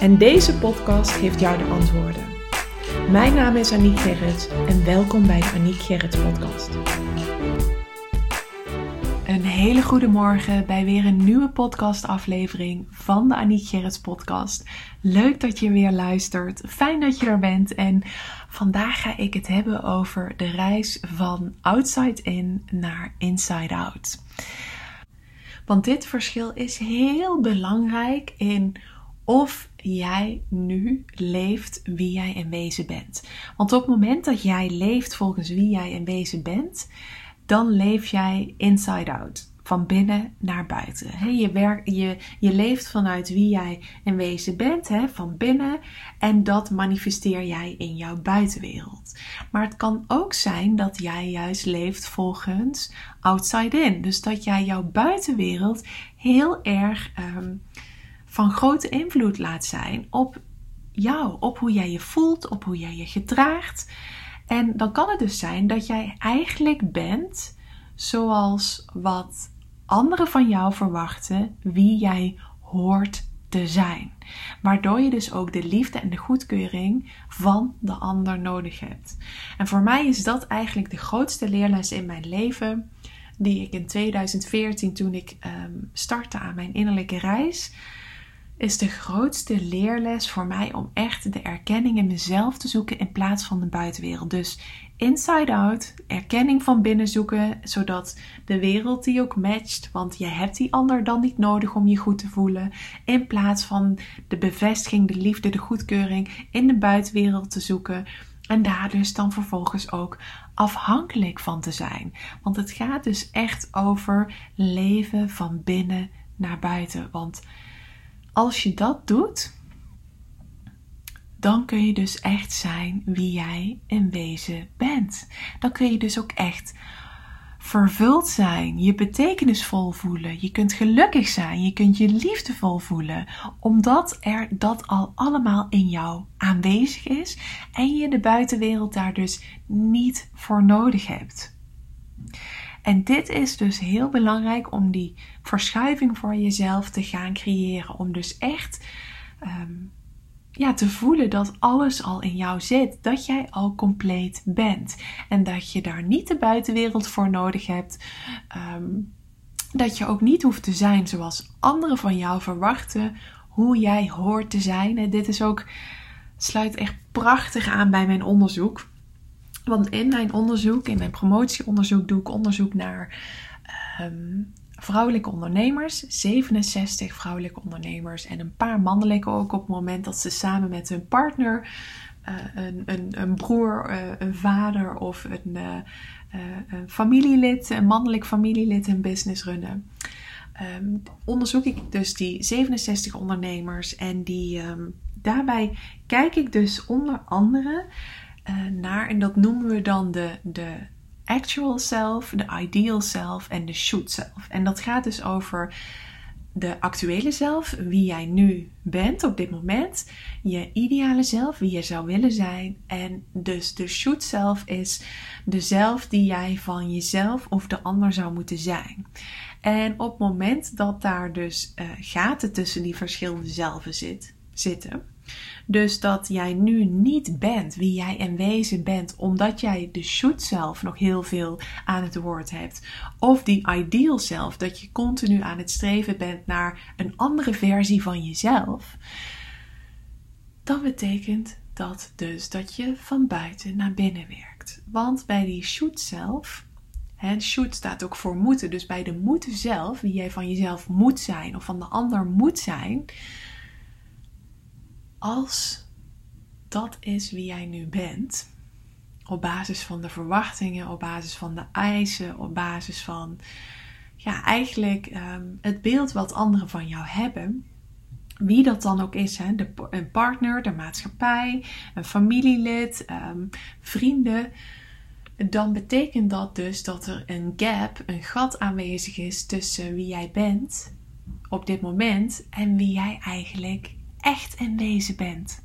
En deze podcast geeft jou de antwoorden. Mijn naam is Aniek Gerrits en welkom bij de Aniek Gerrits podcast. Een hele goede morgen bij weer een nieuwe podcastaflevering van de Aniek Gerrits podcast. Leuk dat je weer luistert. Fijn dat je er bent en vandaag ga ik het hebben over de reis van outside in naar inside out. Want dit verschil is heel belangrijk in of jij nu leeft wie jij in wezen bent. Want op het moment dat jij leeft volgens wie jij in wezen bent, dan leef jij inside out. Van binnen naar buiten. je, je, je leeft vanuit wie jij in wezen bent, van binnen. En dat manifesteer jij in jouw buitenwereld. Maar het kan ook zijn dat jij juist leeft volgens outside in. Dus dat jij jouw buitenwereld heel erg ehm, van grote invloed laat zijn op jou, op hoe jij je voelt, op hoe jij je gedraagt. En dan kan het dus zijn dat jij eigenlijk bent zoals wat anderen van jou verwachten, wie jij hoort te zijn. Waardoor je dus ook de liefde en de goedkeuring van de ander nodig hebt. En voor mij is dat eigenlijk de grootste leerles in mijn leven, die ik in 2014 toen ik um, startte aan mijn innerlijke reis is de grootste leerles voor mij om echt de erkenning in mezelf te zoeken in plaats van de buitenwereld. Dus inside out, erkenning van binnen zoeken, zodat de wereld die ook matcht, want je hebt die ander dan niet nodig om je goed te voelen, in plaats van de bevestiging, de liefde, de goedkeuring in de buitenwereld te zoeken. En daar dus dan vervolgens ook afhankelijk van te zijn. Want het gaat dus echt over leven van binnen naar buiten. Want als je dat doet, dan kun je dus echt zijn wie jij in wezen bent. Dan kun je dus ook echt vervuld zijn, je betekenisvol voelen. Je kunt gelukkig zijn, je kunt je liefdevol voelen, omdat er dat al allemaal in jou aanwezig is en je de buitenwereld daar dus niet voor nodig hebt. En dit is dus heel belangrijk om die verschuiving voor jezelf te gaan creëren. Om dus echt ehm, ja, te voelen dat alles al in jou zit. Dat jij al compleet bent. En dat je daar niet de buitenwereld voor nodig hebt. Ehm, dat je ook niet hoeft te zijn zoals anderen van jou verwachten. Hoe jij hoort te zijn. En dit is ook, sluit echt prachtig aan bij mijn onderzoek. Want in mijn onderzoek, in mijn promotieonderzoek, doe ik onderzoek naar ehm, vrouwelijke ondernemers. 67 vrouwelijke ondernemers en een paar mannelijke ook op het moment dat ze samen met hun partner, uh, een, een, een, broer, uh, een vader of een, uh, een, familielid, een mannelijk familielid een business runnen. Um, onderzoek ik dus die 67 ondernemers en die, um, daarbij kijk ik dus onder andere naar. En dat noemen we dan de, de actual self, de ideal self en de shoot self. En dat gaat dus over de actuele zelf, wie jij nu bent op dit moment, je ideale zelf, wie je zou willen zijn. En dus de shoot self is de zelf die jij van jezelf of de ander zou moeten zijn. En op het moment dat daar dus uh, gaten tussen die verschillende zelven zit, zitten, dus dat jij nu niet bent wie jij in wezen bent, omdat jij de shoot zelf nog heel veel aan het woord hebt. Of die ideal zelf, dat je continu aan het streven bent naar een andere versie van jezelf. Dan betekent dat dus dat je van buiten naar binnen werkt. Want bij die shoot zelf en shoot staat ook voor moeten. Dus bij de moeten zelf, wie jij van jezelf moet zijn of van de ander moet zijn, als dat is wie jij nu bent, op basis van de verwachtingen, op basis van de eisen, op basis van ja, eigenlijk um, het beeld wat anderen van jou hebben, wie dat dan ook is, hè, de, een partner, de maatschappij, een familielid, um, vrienden, dan betekent dat dus dat er een gap, een gat aanwezig is tussen wie jij bent op dit moment en wie jij eigenlijk echt en wezen bent.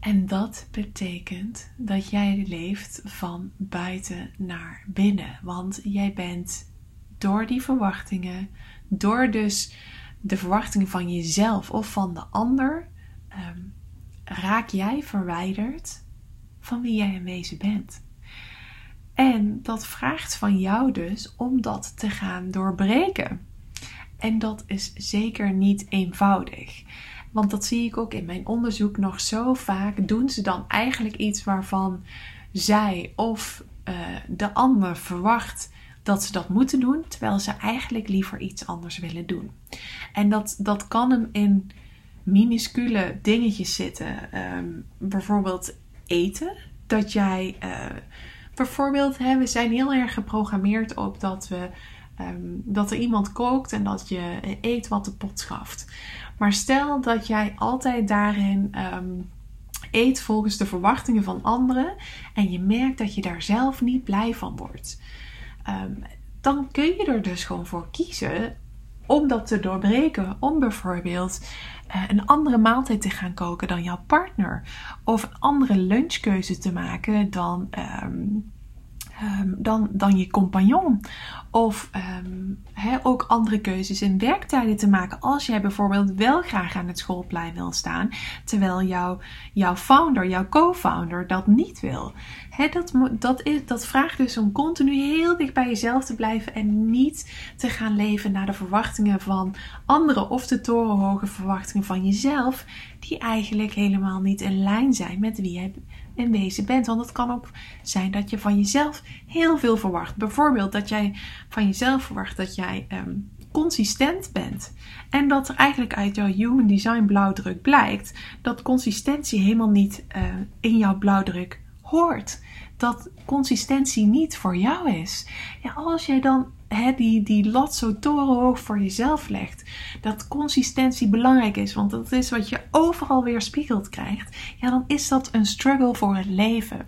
En dat betekent dat jij leeft van buiten naar binnen. Want jij bent door die verwachtingen, door dus de verwachtingen van jezelf of van de ander, ehm, raak jij verwijderd van wie jij in wezen bent. En dat vraagt van jou dus om dat te gaan doorbreken. En dat is zeker niet eenvoudig. Want dat zie ik ook in mijn onderzoek nog zo vaak. Doen ze dan eigenlijk iets waarvan zij of uh, de ander verwacht dat ze dat moeten doen, terwijl ze eigenlijk liever iets anders willen doen. En dat, dat kan hem in minuscule dingetjes zitten. Ehm, bijvoorbeeld eten. Dat jij uh, bijvoorbeeld, hè, we zijn heel erg geprogrammeerd op dat we Ehm, dat er iemand kookt en dat je eet wat de pot schaft. Maar stel dat jij altijd daarin ehm, eet volgens de verwachtingen van anderen en je merkt dat je daar zelf niet blij van wordt. Ehm, dan kun je er dus gewoon voor kiezen om dat te doorbreken. Om bijvoorbeeld uh, een andere maaltijd te gaan koken dan jouw partner. Of een andere lunchkeuze te maken dan dan, dan je compagnon. Of um, ook andere keuzes in werktijden te maken. Als jij bijvoorbeeld wel graag aan het schoolplein wil staan, terwijl jouw, jouw founder, jouw co-founder dat niet wil. Dat, dat, is, dat vraagt dus om continu heel dicht bij jezelf te blijven en niet te gaan leven naar de verwachtingen van anderen of de torenhoge verwachtingen van jezelf, die eigenlijk helemaal niet in lijn zijn met wie jij in wezen bent. Want het kan ook zijn dat je van jezelf heel veel verwacht. Bijvoorbeeld dat jij van jezelf verwacht dat jij ehm, consistent bent. En dat er eigenlijk uit jouw Human Design blauwdruk blijkt dat consistentie helemaal niet uh, in jouw blauwdruk hoort. Dat consistentie niet voor jou is. Ja, als jij dan die, die lat zo torenhoog voor jezelf legt. Dat consistentie belangrijk is, want dat is wat je overal weer spiegeld krijgt. Ja, dan is dat een struggle voor het leven.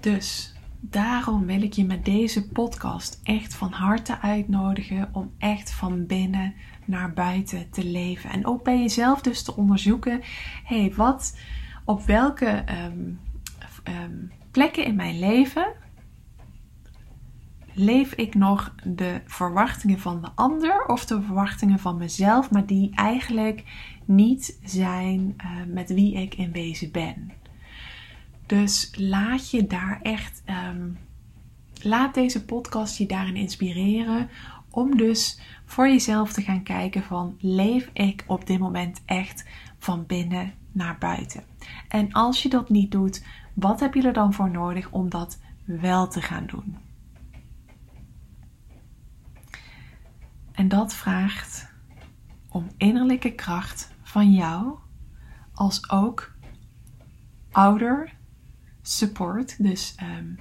Dus daarom wil ik je met deze podcast echt van harte uitnodigen om echt van binnen naar buiten te leven. En ook bij jezelf dus te onderzoeken: hé, hey, wat, op welke ehm, ehm, plekken in mijn leven leef ik nog de verwachtingen van de ander of de verwachtingen van mezelf, maar die eigenlijk niet zijn uh, met wie ik in wezen ben. Dus laat je daar echt, um, laat deze podcast je daarin inspireren om dus voor jezelf te gaan kijken van leef ik op dit moment echt van binnen naar buiten. En als je dat niet doet, wat heb je er dan voor nodig om dat wel te gaan doen? En dat vraagt om innerlijke kracht van jou, als ook ouder support, dus um,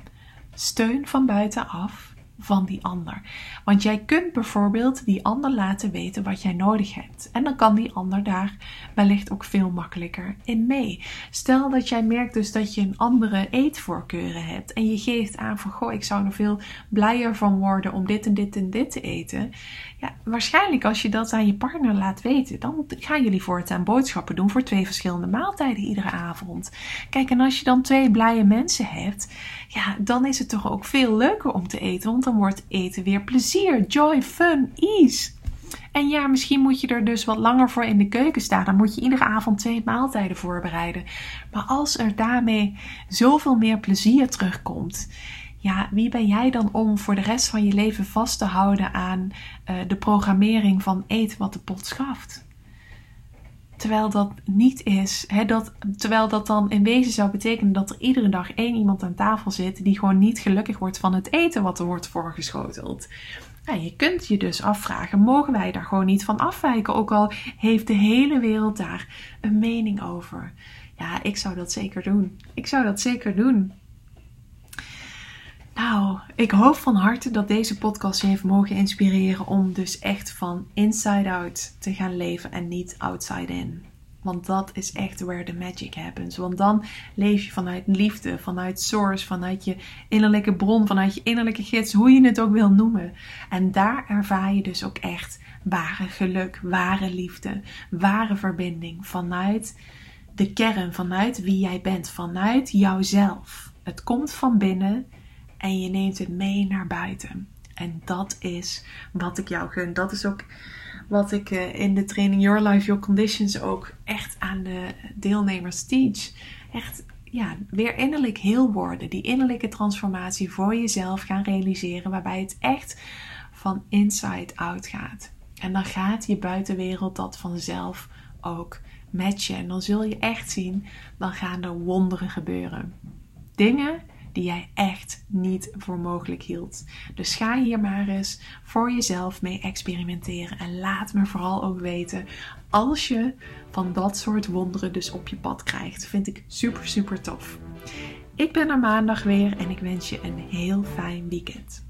steun van buitenaf van die ander. Want jij kunt bijvoorbeeld die ander laten weten wat jij nodig hebt. En dan kan die ander daar wellicht ook veel makkelijker in mee. Stel dat jij merkt dus dat je een andere eetvoorkeuren hebt. En je geeft aan van goh, ik zou er veel blijer van worden om dit en dit en dit te eten. Ja, waarschijnlijk als je dat aan je partner laat weten, dan gaan jullie voortaan boodschappen doen voor twee verschillende maaltijden iedere avond. Kijk, en als je dan twee blije mensen hebt, ja, dan is het toch ook veel leuker om te eten. Dan wordt eten weer plezier, joy, fun, ease. En ja, misschien moet je er dus wat langer voor in de keuken staan. Dan moet je iedere avond twee maaltijden voorbereiden. Maar als er daarmee zoveel meer plezier terugkomt ja, wie ben jij dan om voor de rest van je leven vast te houden aan uh, de programmering van eet wat de pot schaft? Terwijl dat niet is, hè, dat, terwijl dat dan in wezen zou betekenen dat er iedere dag één iemand aan tafel zit die gewoon niet gelukkig wordt van het eten wat er wordt voorgeschoteld. Nou, je kunt je dus afvragen, mogen wij daar gewoon niet van afwijken? Ook al heeft de hele wereld daar een mening over. Ja, ik zou dat zeker doen. Ik zou dat zeker doen. Nou, ik hoop van harte dat deze podcast je heeft mogen inspireren om dus echt van inside out te gaan leven en niet outside in. Want dat is echt where the magic happens. Want dan leef je vanuit liefde, vanuit source, vanuit je innerlijke bron, vanuit je innerlijke gids, hoe je het ook wil noemen. En daar ervaar je dus ook echt ware geluk, ware liefde, ware verbinding vanuit de kern, vanuit wie jij bent, vanuit jouzelf. Het komt van binnen en je neemt het mee naar buiten. En dat is wat ik jou gun. Dat is ook wat ik eh, in de training Your Life, Your Conditions ook echt aan de deelnemers teach. Echt ja, weer innerlijk heel worden. Die innerlijke transformatie voor jezelf gaan realiseren. Waarbij het echt van inside out gaat. En dan gaat je buitenwereld dat vanzelf ook matchen. En dan zul je echt zien, dan gaan er wonderen gebeuren. Dingen die jij echt niet voor mogelijk hield. Dus ga hier maar eens voor jezelf mee experimenteren. En laat me vooral ook weten als je van dat soort wonderen dus op je pad krijgt. Vind ik super, super tof. Ik ben er maandag weer en ik wens je een heel fijn weekend.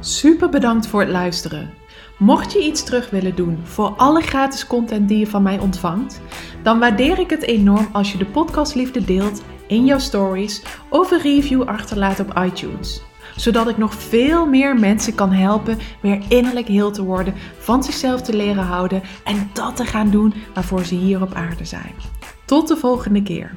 Super bedankt voor het luisteren. Mocht je iets terug willen doen voor alle gratis content die je van mij ontvangt, dan waardeer ik het enorm als je de podcast liefde deelt in jouw stories of een review achterlaat op iTunes. Zodat ik nog veel meer mensen kan helpen weer innerlijk heel te worden, van zichzelf te leren houden en dat te gaan doen waarvoor ze hier op aarde zijn. Tot de volgende keer.